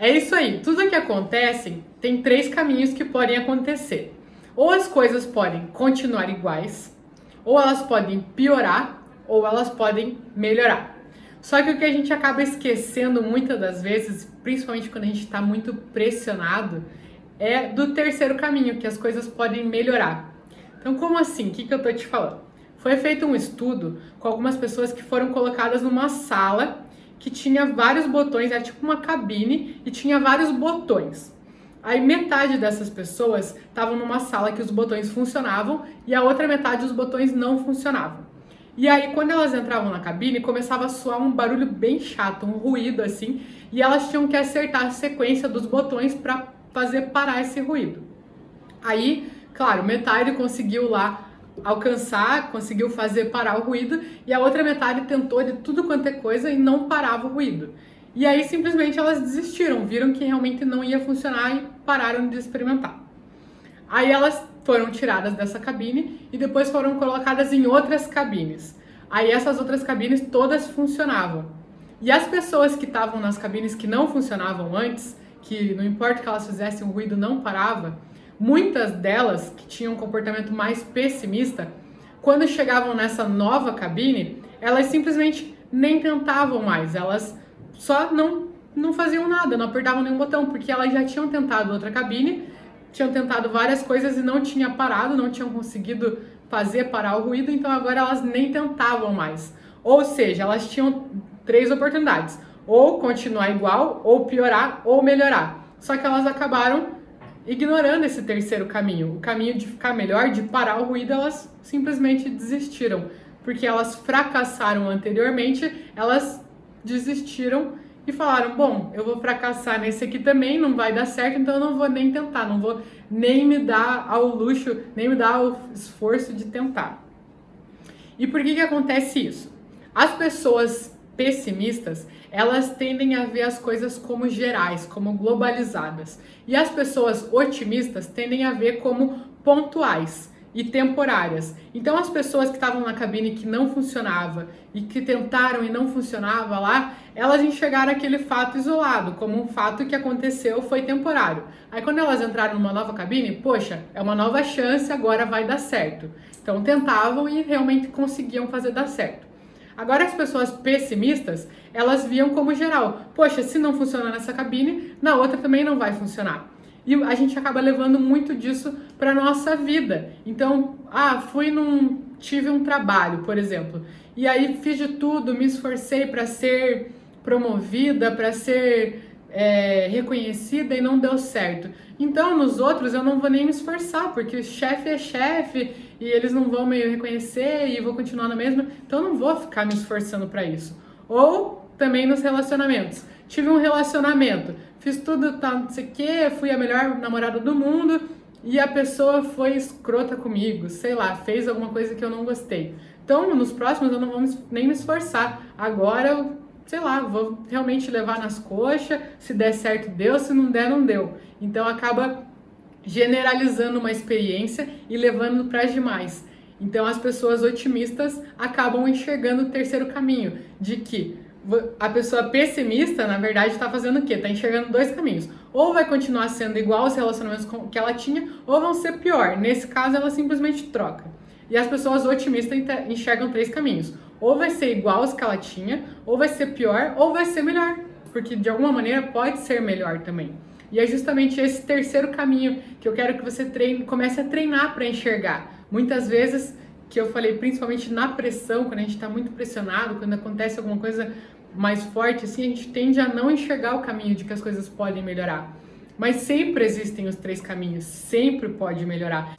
É isso aí. Tudo que acontece tem três caminhos que podem acontecer. Ou as coisas podem continuar iguais, ou elas podem piorar, ou elas podem melhorar. Só que o que a gente acaba esquecendo muitas das vezes, principalmente quando a gente está muito pressionado, é do terceiro caminho, que as coisas podem melhorar. Então, como assim? O que, que eu tô te falando? Foi feito um estudo com algumas pessoas que foram colocadas numa sala que tinha vários botões, era tipo uma cabine e tinha vários botões. Aí metade dessas pessoas estavam numa sala que os botões funcionavam e a outra metade os botões não funcionavam. E aí quando elas entravam na cabine, começava a soar um barulho bem chato, um ruído assim, e elas tinham que acertar a sequência dos botões para fazer parar esse ruído. Aí, claro, metade conseguiu lá alcançar, conseguiu fazer parar o ruído, e a outra metade tentou de tudo quanto é coisa e não parava o ruído. E aí simplesmente elas desistiram, viram que realmente não ia funcionar e pararam de experimentar. Aí elas foram tiradas dessa cabine e depois foram colocadas em outras cabines. Aí essas outras cabines todas funcionavam. E as pessoas que estavam nas cabines que não funcionavam antes, que não importa que elas fizessem, o ruído não parava, Muitas delas, que tinham um comportamento mais pessimista, quando chegavam nessa nova cabine, elas simplesmente nem tentavam mais, elas só não, não faziam nada, não apertavam nenhum botão, porque elas já tinham tentado outra cabine, tinham tentado várias coisas e não tinha parado, não tinham conseguido fazer parar o ruído, então agora elas nem tentavam mais. Ou seja, elas tinham três oportunidades: ou continuar igual, ou piorar, ou melhorar. Só que elas acabaram ignorando esse terceiro caminho, o caminho de ficar melhor, de parar o ruído, elas simplesmente desistiram, porque elas fracassaram anteriormente, elas desistiram e falaram: bom, eu vou fracassar nesse aqui também, não vai dar certo, então eu não vou nem tentar, não vou nem me dar ao luxo, nem me dar ao esforço de tentar. E por que que acontece isso? As pessoas pessimistas, elas tendem a ver as coisas como gerais, como globalizadas. E as pessoas otimistas tendem a ver como pontuais e temporárias. Então as pessoas que estavam na cabine que não funcionava e que tentaram e não funcionava lá, elas enxergaram aquele fato isolado, como um fato que aconteceu, foi temporário. Aí quando elas entraram numa nova cabine, poxa, é uma nova chance, agora vai dar certo. Então tentavam e realmente conseguiam fazer dar certo. Agora as pessoas pessimistas, elas viam como geral. Poxa, se não funciona nessa cabine, na outra também não vai funcionar. E a gente acaba levando muito disso para nossa vida. Então, ah, fui num tive um trabalho, por exemplo, e aí fiz de tudo, me esforcei para ser promovida, para ser é, reconhecida e não deu certo. Então, nos outros eu não vou nem me esforçar, porque o chefe é chefe e eles não vão me reconhecer e vou continuar na mesma. Então, não vou ficar me esforçando para isso. Ou também nos relacionamentos. Tive um relacionamento, fiz tudo, tá, não sei o quê, fui a melhor namorada do mundo e a pessoa foi escrota comigo, sei lá, fez alguma coisa que eu não gostei. Então, nos próximos eu não vou nem me esforçar. Agora eu sei lá, vou realmente levar nas coxas, se der certo deu, se não der não deu. Então acaba generalizando uma experiência e levando para as demais. Então as pessoas otimistas acabam enxergando o terceiro caminho, de que a pessoa pessimista, na verdade, está fazendo o quê? Está enxergando dois caminhos. Ou vai continuar sendo igual aos relacionamentos que ela tinha, ou vão ser pior. Nesse caso, ela simplesmente troca. E as pessoas otimistas enxergam três caminhos ou vai ser igual aos que ela tinha, ou vai ser pior, ou vai ser melhor. Porque de alguma maneira pode ser melhor também. E é justamente esse terceiro caminho que eu quero que você treine, comece a treinar para enxergar. Muitas vezes, que eu falei, principalmente na pressão, quando a gente está muito pressionado, quando acontece alguma coisa mais forte, assim, a gente tende a não enxergar o caminho de que as coisas podem melhorar. Mas sempre existem os três caminhos, sempre pode melhorar.